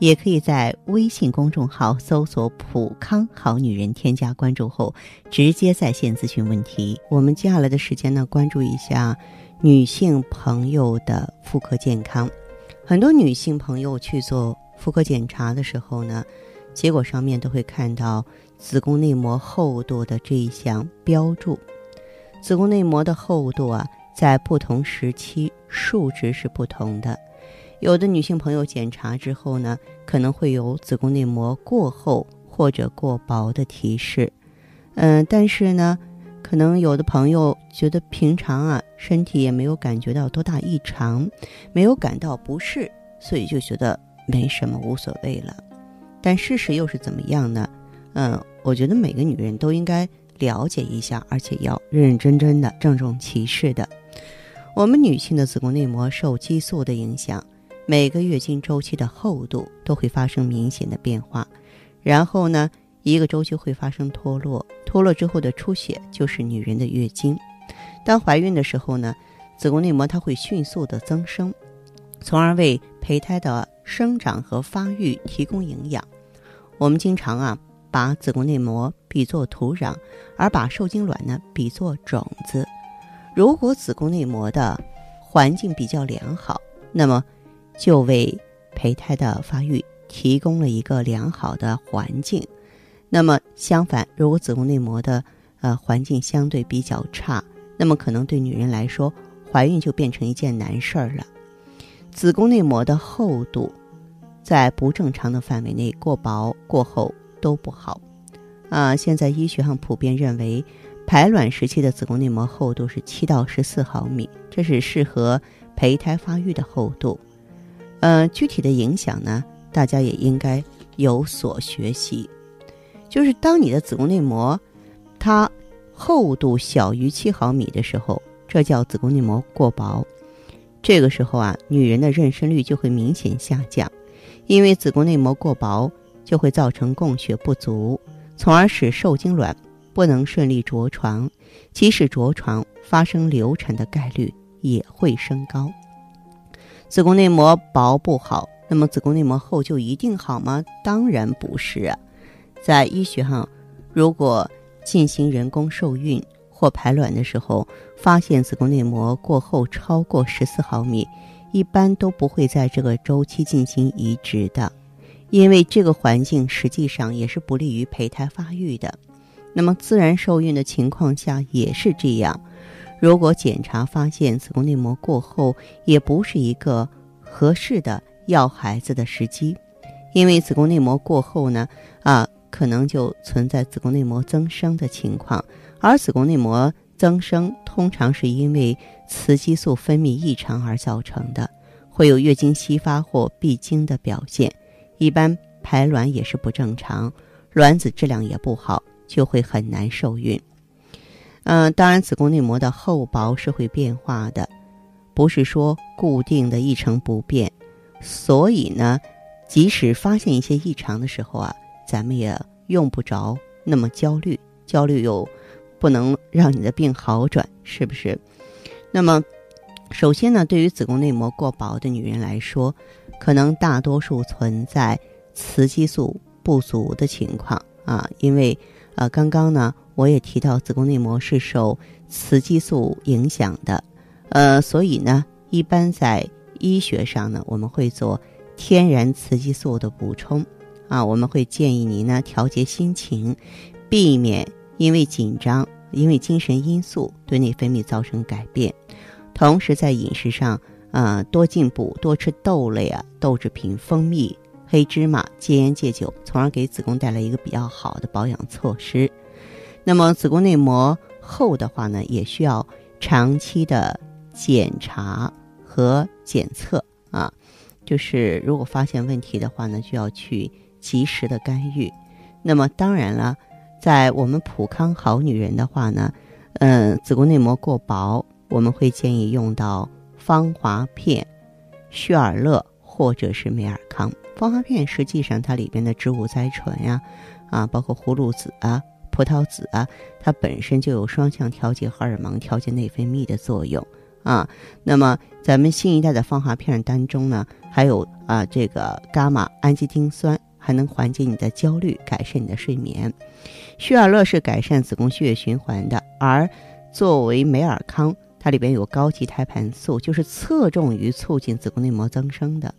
也可以在微信公众号搜索“普康好女人”，添加关注后直接在线咨询问题。我们接下来的时间呢，关注一下女性朋友的妇科健康。很多女性朋友去做妇科检查的时候呢，结果上面都会看到子宫内膜厚度的这一项标注。子宫内膜的厚度啊，在不同时期数值是不同的。有的女性朋友检查之后呢，可能会有子宫内膜过厚或者过薄的提示，嗯，但是呢，可能有的朋友觉得平常啊，身体也没有感觉到多大异常，没有感到不适，所以就觉得没什么，无所谓了。但事实又是怎么样呢？嗯，我觉得每个女人都应该了解一下，而且要认认真真的、郑重其事的。我们女性的子宫内膜受激素的影响。每个月经周期的厚度都会发生明显的变化，然后呢，一个周期会发生脱落，脱落之后的出血就是女人的月经。当怀孕的时候呢，子宫内膜它会迅速的增生，从而为胚胎的生长和发育提供营养。我们经常啊把子宫内膜比作土壤，而把受精卵呢比作种子。如果子宫内膜的环境比较良好，那么就为胚胎的发育提供了一个良好的环境。那么相反，如果子宫内膜的呃环境相对比较差，那么可能对女人来说，怀孕就变成一件难事儿了。子宫内膜的厚度在不正常的范围内，过薄过厚都不好。啊，现在医学上普遍认为，排卵时期的子宫内膜厚度是七到十四毫米，这是适合胚胎发育的厚度。呃，具体的影响呢，大家也应该有所学习。就是当你的子宫内膜它厚度小于七毫米的时候，这叫子宫内膜过薄。这个时候啊，女人的妊娠率就会明显下降，因为子宫内膜过薄就会造成供血不足，从而使受精卵不能顺利着床，即使着床，发生流产的概率也会升高。子宫内膜薄不好，那么子宫内膜厚就一定好吗？当然不是啊。在医学上，如果进行人工受孕或排卵的时候，发现子宫内膜过厚超过十四毫米，一般都不会在这个周期进行移植的，因为这个环境实际上也是不利于胚胎发育的。那么自然受孕的情况下也是这样。如果检查发现子宫内膜过厚，也不是一个合适的要孩子的时机，因为子宫内膜过厚呢，啊，可能就存在子宫内膜增生的情况，而子宫内膜增生通常是因为雌激素分泌异常而造成的，会有月经稀发或闭经的表现，一般排卵也是不正常，卵子质量也不好，就会很难受孕。嗯，当然，子宫内膜的厚薄是会变化的，不是说固定的一成不变。所以呢，即使发现一些异常的时候啊，咱们也用不着那么焦虑，焦虑又不能让你的病好转，是不是？那么，首先呢，对于子宫内膜过薄的女人来说，可能大多数存在雌激素不足的情况啊，因为。呃，刚刚呢，我也提到子宫内膜是受雌激素影响的，呃，所以呢，一般在医学上呢，我们会做天然雌激素的补充，啊，我们会建议您呢调节心情，避免因为紧张、因为精神因素对内分泌造成改变，同时在饮食上，啊，多进补，多吃豆类啊、豆制品、蜂蜜。黑芝麻戒烟戒酒，从而给子宫带来一个比较好的保养措施。那么子宫内膜厚的话呢，也需要长期的检查和检测啊。就是如果发现问题的话呢，就要去及时的干预。那么当然了，在我们普康好女人的话呢，嗯，子宫内膜过薄，我们会建议用到芳华片、血尔乐或者是美尔康。芳华片实际上它里边的植物甾醇呀，啊，包括葫芦籽啊、葡萄籽啊，它本身就有双向调节荷尔蒙、调节内分泌的作用啊。那么咱们新一代的芳华片当中呢，还有啊这个伽马氨基丁酸。还能缓解你的焦虑，改善你的睡眠。血尔乐是改善子宫血液循环的，而作为美尔康，它里边有高级胎盘素，就是侧重于促进子宫内膜增生的。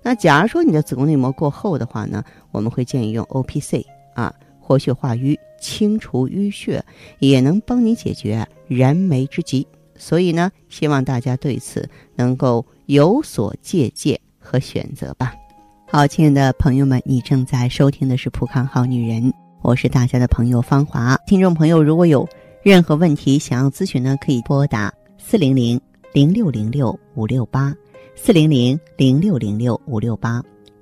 那假如说你的子宫内膜过厚的话呢，我们会建议用 O P C 啊，活血化瘀，清除淤血，也能帮你解决燃眉之急。所以呢，希望大家对此能够有所借鉴和选择吧。好，亲爱的朋友们，你正在收听的是《浦康好女人》，我是大家的朋友芳华。听众朋友，如果有任何问题想要咨询呢，可以拨打四零零零六零六五六八四零零零六零六五六八，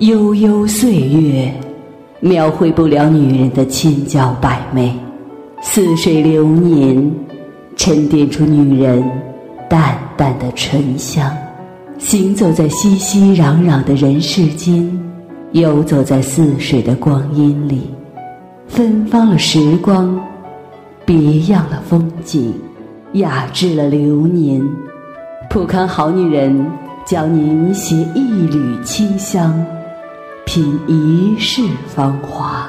悠悠岁月，描绘不了女人的千娇百媚；似水流年，沉淀出女人淡淡的醇香。行走在熙熙攘攘的人世间，游走在似水的光阴里，芬芳了时光，别样了风景，雅致了流年。普康好女人教您携一缕清香，品一世芳华，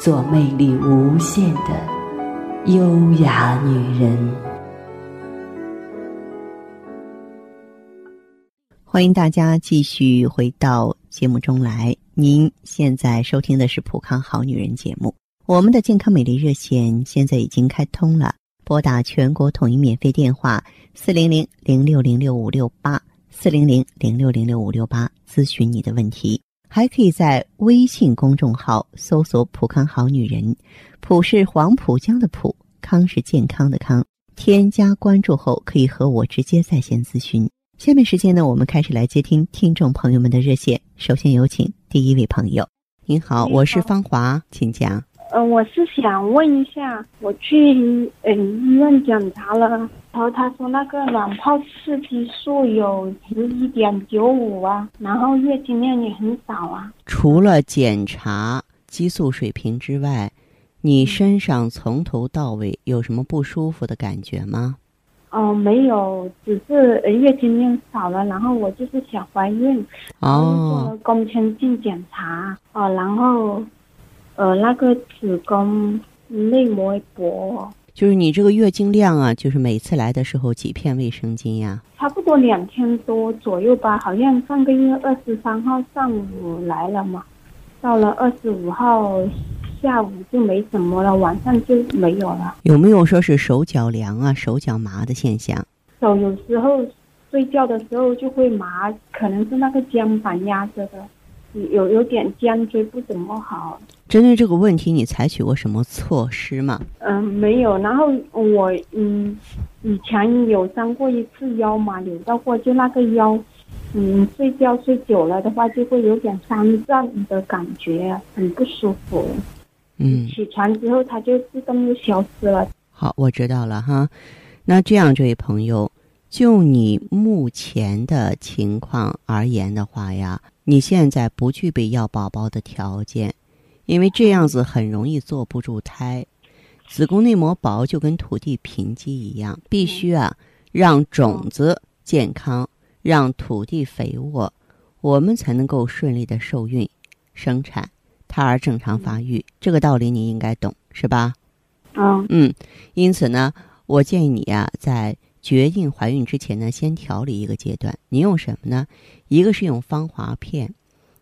做魅力无限的优雅女人。欢迎大家继续回到节目中来。您现在收听的是《普康好女人》节目。我们的健康美丽热线现在已经开通了，拨打全国统一免费电话四零零零六零六五六八四零零零六零六五六八咨询你的问题。还可以在微信公众号搜索“浦康好女人”，浦是黄浦江的浦，康是健康的康。添加关注后，可以和我直接在线咨询。下面时间呢，我们开始来接听听众朋友们的热线。首先有请第一位朋友。您好，我是芳华，请讲。嗯，我是想问一下，我去嗯医院检查了，然后他说那个卵泡刺激素有十一点九五啊，然后月经量也很少啊。除了检查激素水平之外，你身上从头到尾有什么不舒服的感觉吗？哦，没有，只是月经量少了，然后我就是想怀孕，哦，做了宫腔镜检查，哦，然后，呃，那个子宫内膜薄，就是你这个月经量啊，就是每次来的时候几片卫生巾呀？差不多两天多左右吧，好像上个月二十三号上午来了嘛，到了二十五号。下午就没什么了，晚上就没有了。有没有说是手脚凉啊、手脚麻的现象？手有时候睡觉的时候就会麻，可能是那个肩膀压着的，有有点肩椎不怎么好。针对这个问题，你采取过什么措施吗？嗯，没有。然后我嗯，以前有伤过一次腰嘛，扭到过，就那个腰，嗯，睡觉睡久了的话，就会有点酸胀的感觉，很不舒服。嗯，起床之后它就自动就消失了。好，我知道了哈。那这样，这位朋友，就你目前的情况而言的话呀，你现在不具备要宝宝的条件，因为这样子很容易坐不住胎。子宫内膜薄就跟土地贫瘠一样，必须啊让种子健康，让土地肥沃，我们才能够顺利的受孕生产。胎儿正常发育，这个道理你应该懂，是吧？嗯嗯，因此呢，我建议你啊，在决定怀孕之前呢，先调理一个阶段。你用什么呢？一个是用芳华片，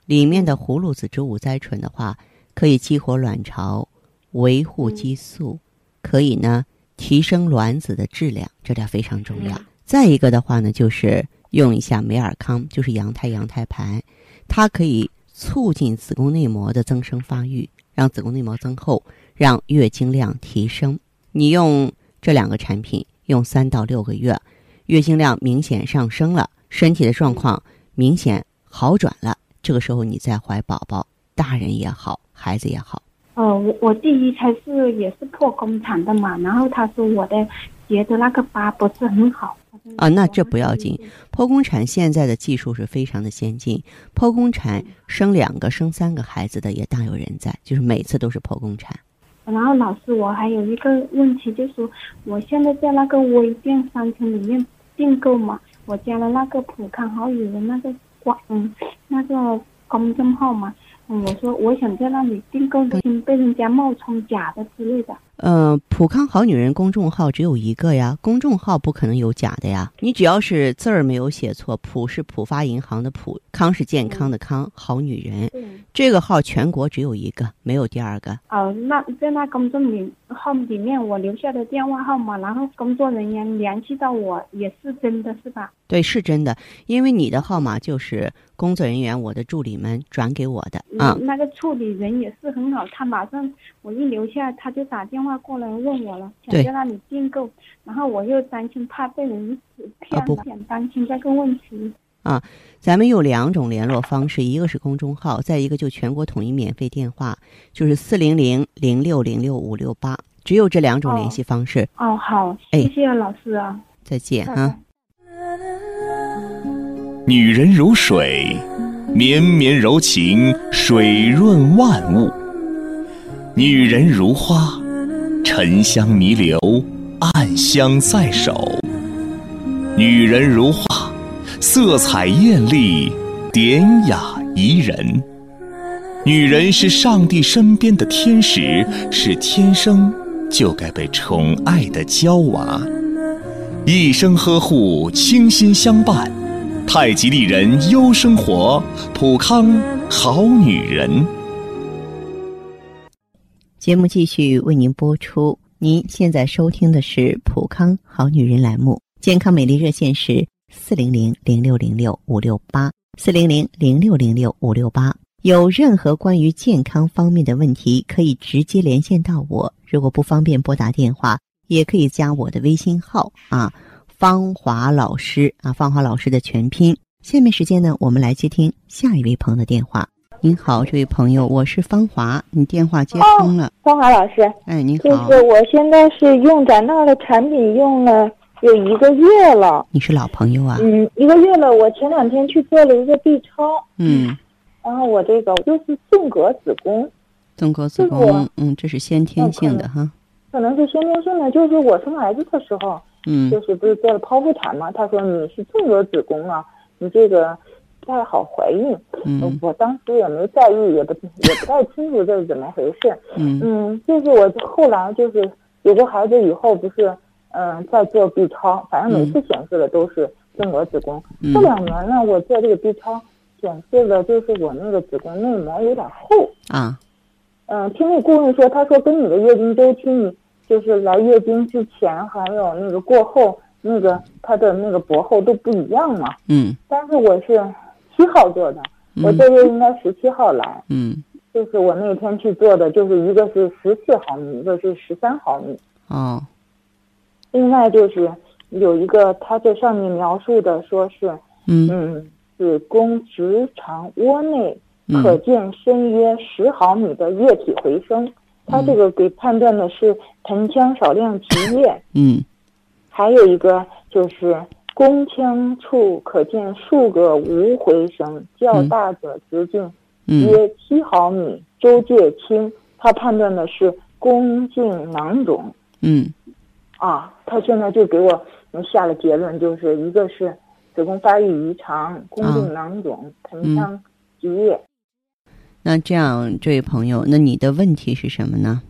里面的葫芦籽植物甾醇的话，可以激活卵巢，维护激素，可以呢提升卵子的质量，这点非常重要。再一个的话呢，就是用一下美尔康，就是羊胎羊胎盘，它可以促进子宫内膜的增生发育，让子宫内膜增厚，让月经量提升。你用这两个产品用三到六个月，月经量明显上升了，身体的状况明显好转了，这个时候你再怀宝宝，大人也好，孩子也好。哦，我我第一胎是也是剖宫产的嘛，然后他说我的结的那个疤不是很好。啊，那这不要紧，剖宫产现在的技术是非常的先进，剖宫产生两个、生三个孩子的也大有人在，就是每次都是剖宫产。然后老师，我还有一个问题，就是说我现在在那个微店商城里面订购嘛，我加了那个普康好友的那个广，嗯，那个公众号嘛。我说我想在那里订购，被人家冒充假的之类的。嗯，普康好女人公众号只有一个呀，公众号不可能有假的呀。你只要是字儿没有写错，普是浦发银行的普，康是健康的康，好女人。这个号全国只有一个，没有第二个。哦，那在那公众号里面我留下的电话号码，然后工作人员联系到我，也是真的是吧？对，是真的，因为你的号码就是工作人员，我的助理们转给我的啊。那个处理人也是很好，他马上我一留下，他就打电话过来问我了，想在那里订购，然后我又担心怕被人骗，想担心这个问题。啊，咱们有两种联络方式，一个是公众号，再一个就全国统一免费电话，就是四零零零六零六五六八，只有这两种联系方式。哦，好，谢谢老师啊，再见啊。女人如水，绵绵柔情，水润万物；女人如花，沉香弥留，暗香在手；女人如画。色彩艳丽，典雅宜人。女人是上帝身边的天使，是天生就该被宠爱的娇娃，一生呵护，倾心相伴。太极丽人优生活，普康好女人。节目继续为您播出。您现在收听的是普康好女人栏目，健康美丽热线是。四零零零六零六五六八，四零零零六零六五六八，有任何关于健康方面的问题，可以直接连线到我。如果不方便拨打电话，也可以加我的微信号啊，芳华老师啊，芳华老师的全拼。下面时间呢，我们来接听下一位朋友的电话。您好，这位朋友，我是芳华，你电话接通了。芳华老师，哎，你好，就是我现在是用咱那的产品用了。有一个月了，你是老朋友啊？嗯，一个月了。我前两天去做了一个 B 超，嗯，然后我这个就是纵隔子宫，纵隔子宫，嗯，这是先天性的哈，可能是先天性的。就是我生孩子的时候，嗯，就是不是做了剖腹产嘛？他说你是纵隔子宫啊，你这个不太好怀孕。嗯，我当时也没在意，也不也不太清楚这是怎么回事。嗯嗯，就是我后来就是有个孩子以后不是。嗯，在做 B 超，反正每次显示的都是纵隔子宫。这两年呢，我做这个 B 超，显示的就是我那个子宫内膜有点厚啊。嗯，听那顾问说，他说跟你的月经周期，你就是来月经之前还有那个过后，那个它的那个薄厚都不一样嘛。嗯。但是我是七号做的，我这月应该十七号来。嗯。就是我那天去做的，就是一个是十四毫米，一个是十三毫米。哦。另外就是有一个，它这上面描述的说是，嗯，子宫直肠窝内可见深约十毫米的液体回声，它这个给判断的是盆腔少量积液。嗯，还有一个就是宫腔处可见数个无回声，较大者直径约七毫米，周界轻，他判断的是宫颈囊肿。嗯。啊，他现在就给我下了结论，就是一个是子宫发育异常、宫颈囊肿、盆腔积液。那这样，这位朋友，那你的问题是什么呢？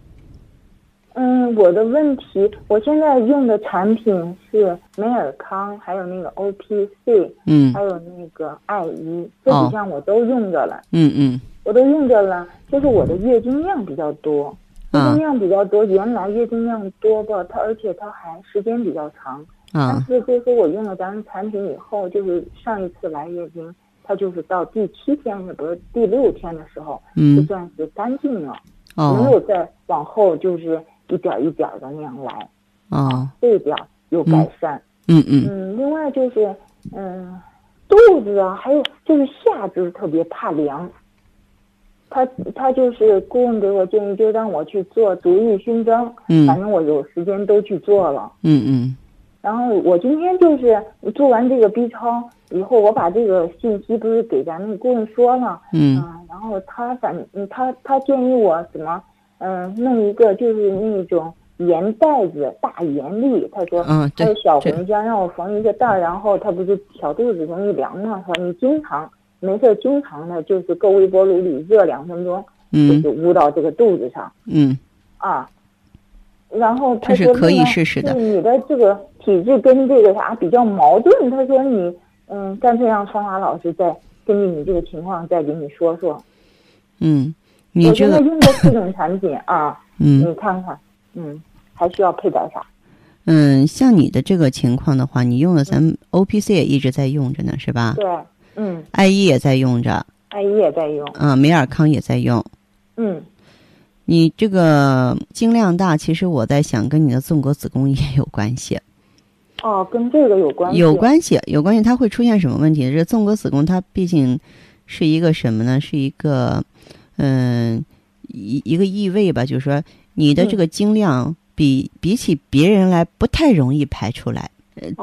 嗯，我的问题，我现在用的产品是美尔康，还有那个 O P C，嗯，还有那个爱伊，这几项我都用着了。嗯嗯，我都用着了，就是我的月经量比较多。月经量比较多，原来月经量多吧，它而且它还时间比较长。但是就是说我用了咱们产品以后，就是上一次来月经，它就是到第七天，也不是第六天的时候，就算是干净了，没有再往后就是一点一点的那样来。哦，这点有改善。嗯嗯嗯，另外就是嗯，肚子啊，还有就是下肢特别怕凉。他他就是顾问给我建议，就让我去做足浴熏蒸。嗯，反正我有时间都去做了。嗯嗯。然后我今天就是做完这个 B 超以后，我把这个信息不是给咱们顾问说了。嗯。然后他反他他建议我怎么嗯弄一个就是那种盐袋子大盐粒，他说嗯还有小红姜让我缝一个袋儿，然后他不是小肚子容易凉吗？说你经常。没事，经常的就是搁微波炉里热两分钟，就是捂到这个肚子上。嗯，啊，然后他说可以试试的。你的这个体质跟这个啥比较矛盾，他说你嗯，干脆让芳华老师再根据你这个情况再给你说说。嗯，你这个用的四种产品啊，嗯，你看看，嗯，还需要配点啥？嗯，像你的这个情况的话，你用的咱们 O P C 也一直在用着呢，是吧？对。嗯，艾依也在用着，艾依也在用，嗯，美尔康也在用，嗯，你这个经量大，其实我在想跟你的纵隔子宫也有关系。哦，跟这个有关系？有关系，有关系。它会出现什么问题？这纵隔子宫它毕竟是一个什么呢？是一个，嗯，一一个异味吧，就是说你的这个经量比比起别人来不太容易排出来，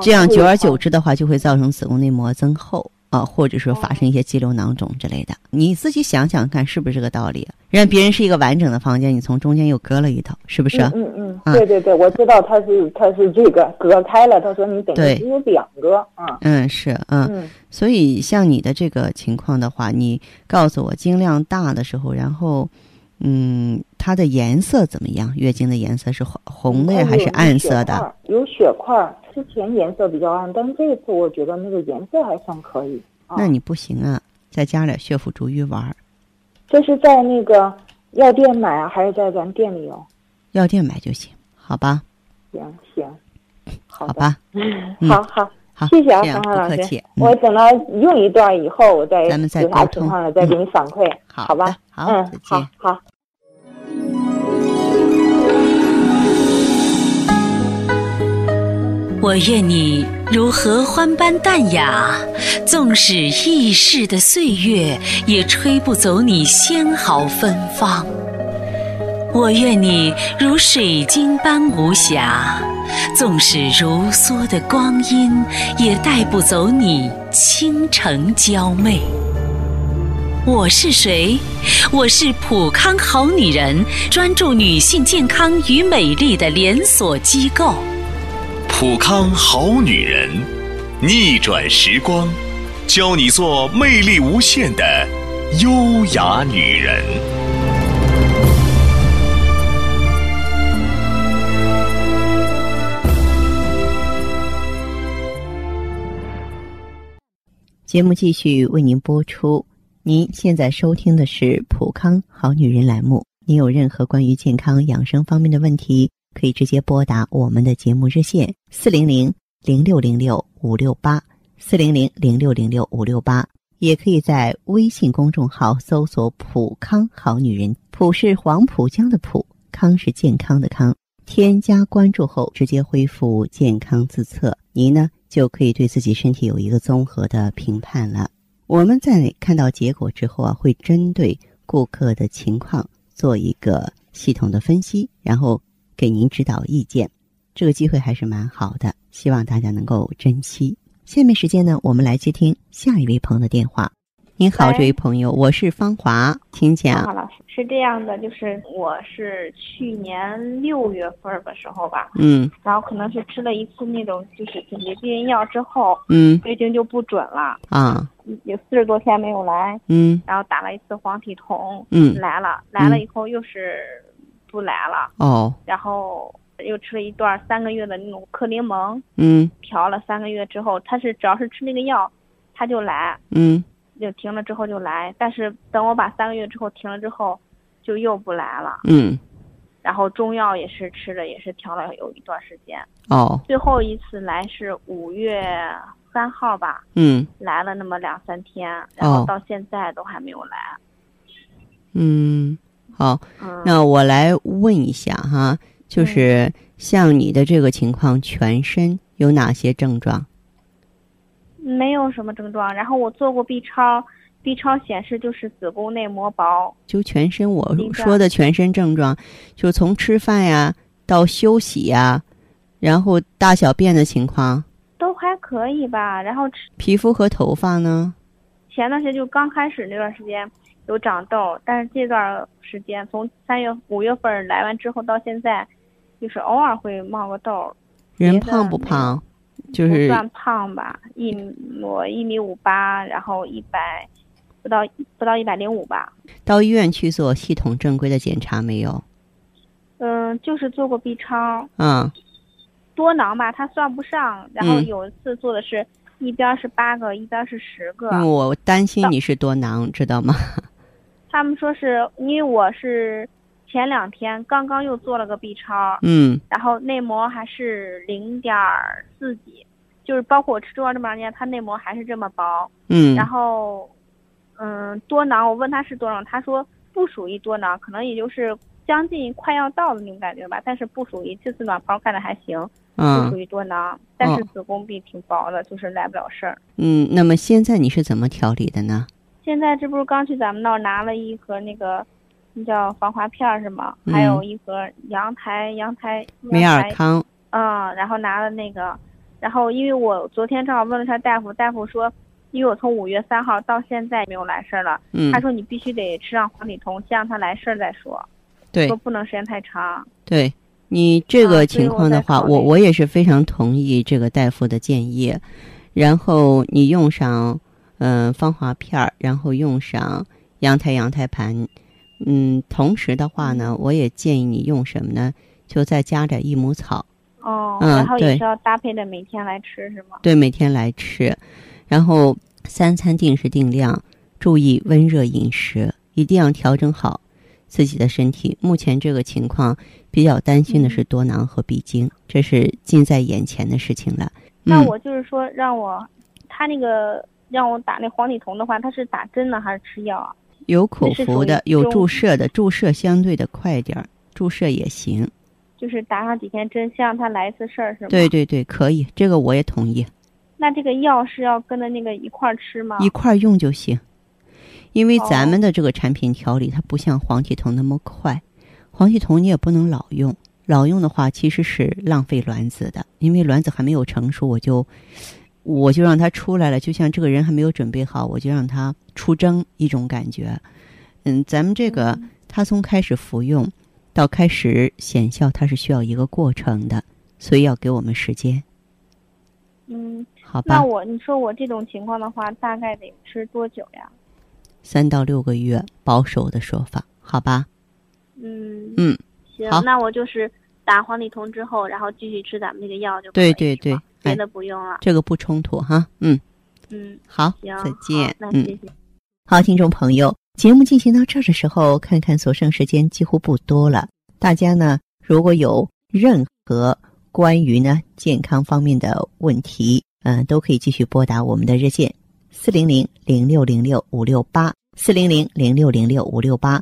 这样久而久之的话，就会造成子宫内膜增厚。啊，或者说发生一些肌瘤囊肿之类的，你自己想想看，是不是这个道理？人家别人是一个完整的房间，你从中间又割了一道，是不是？嗯嗯，对对对，我知道他是他是这个隔开了。他说你等于只有两个啊。嗯，是嗯，所以像你的这个情况的话，你告诉我经量大的时候，然后嗯，它的颜色怎么样？月经的颜色是红红的还是暗色的？有血块。之前颜色比较暗，但这次我觉得那个颜色还算可以。那你不行啊，再加点血府逐瘀丸。这是在那个药店买啊，还是在咱店里有？药店买就行，好吧？行行，好吧。嗯，好好好，谢谢啊，芳华老师。我等到用一段以后，我再咱们再有啥情况了再给你反馈，好吧？好，嗯，好好。我愿你如合欢般淡雅，纵使易逝的岁月，也吹不走你纤毫芬芳。我愿你如水晶般无瑕，纵使如梭的光阴，也带不走你倾城娇媚。我是谁？我是普康好女人，专注女性健康与美丽的连锁机构。普康好女人，逆转时光，教你做魅力无限的优雅女人。节目继续为您播出。您现在收听的是普康好女人栏目。您有任何关于健康养生方面的问题？可以直接拨打我们的节目热线四零零零六零六五六八四零零零六零六五六八，也可以在微信公众号搜索“普康好女人”，普是黄浦江的浦，康是健康的康。添加关注后，直接恢复健康自测，您呢就可以对自己身体有一个综合的评判了。我们在看到结果之后啊，会针对顾客的情况做一个系统的分析，然后。给您指导意见，这个机会还是蛮好的，希望大家能够珍惜。下面时间呢，我们来接听下一位朋友的电话。您好，这位朋友，我是方华，请讲。老师是这样的，就是我是去年六月份的时候吧，嗯，然后可能是吃了一次那种就是紧急避孕药之后，嗯，月经就不准了啊，有四十多天没有来，嗯，然后打了一次黄体酮，嗯，来了，来了以后又是。不来了。哦，然后又吃了一段三个月的那种克柠檬，嗯，调了三个月之后，他是只要是吃那个药，他就来，嗯，就停了之后就来，但是等我把三个月之后停了之后，就又不来了，嗯，然后中药也是吃了，也是调了有一段时间。哦，最后一次来是五月三号吧，嗯，来了那么两三天，然后到现在都还没有来。嗯，好，嗯，那我来问一下哈，就是像你的这个情况，全身有哪些症状？没有什么症状，然后我做过 B 超，B 超显示就是子宫内膜薄。就全身，我说的全身症状，就从吃饭呀到休息呀，然后大小便的情况，都还可以吧，然后吃皮肤和头发呢？前段时间就刚开始那段时间有长痘，但是这段时间从三月五月份来完之后到现在，就是偶尔会冒个痘。人胖不胖？就不是算胖吧，一我一米五八，然后一百不到不到一百零五吧。到医院去做系统正规的检查没有？嗯，就是做过 B 超，嗯，多囊吧，它算不上。然后嗯有一次做的是一边是八个，一边是十个。我担心你是多囊，知道吗？他们说是因为我是前两天刚刚又做了个 B 超，嗯然后内膜还是零点四几，就是包括我吃中药这么长时间，它内膜还是这么薄。嗯然后，嗯，多囊，我问他是多囊，他说不属于多囊，可能也就是将近快要到的那种感觉吧，但是不属于这次卵泡看着还行，不属嗯于多囊，但是哦子宫壁挺薄的，就是来不了事儿。嗯，那么现在你是怎么调理的呢？现在这不是刚去咱们那儿拿了一盒那个，那叫防滑片儿是吗？嗯还有一盒阳台阳台美尔康，嗯，然后拿了那个，然后因为我昨天正好问了一下大夫，大夫说，因为我从五月三号到现在没有来事儿了，嗯他，说你必须得吃上黄体酮，先让他来事儿再说，对说不能时间太长。对，你这啊个情况的话，我我也是非常同意这个大夫的建议。然后你用上嗯、呃芳华片儿，然后用上阳台阳台盘，嗯，同时的话呢，我也建议你用什么呢？就再加点益母草，哦，嗯然后也是要搭配的每天来吃是吗？对，每天来吃，然后三餐定时定量，注意温热饮食，一定要调整好自己的身体。目前这个情况比较担心的是多囊和闭经，这是近在眼前的事情了。嗯、那我就是说让我，他那个让我打那黄体酮的话，它是打针呢还是吃药啊？有口服的，有注射的，注射相对的快点儿，注射也行。就是打上几天针，先让他来一次事儿是吗？对。对对，可以，这个我也同意，那这个药是要跟着那个一块儿吃吗？一块儿用就行。因为咱哦们的这个产品调理，它不像黄体酮那么快，黄体酮你也不能老用，老用的话其实是浪费卵子的，因为卵子还没有成熟，我就我就让他出来了，就像这个人还没有准备好，我就让他出征一种感觉。嗯，咱们这个嗯它从开始服用到开始显效，它是需要一个过程的，所以要给我们时间，嗯，好吧？那我你说我这种情况的话，大概得吃多久呀？三到六个月，保守的说法，好吧？嗯嗯，行，那我就是打黄体酮之后，然后继续吃咱们这个药就可以对对对别哎的不用了。这个不冲突哈。嗯，嗯，好，行，再见。那嗯谢。谢。好，听众朋友，节目进行到这儿的时候，看看所剩时间几乎不多了。大家呢，如果有任何关于呢健康方面的问题，嗯、都可以继续拨打我们的热线四零零零六零六五六八四零零零六零六五六八，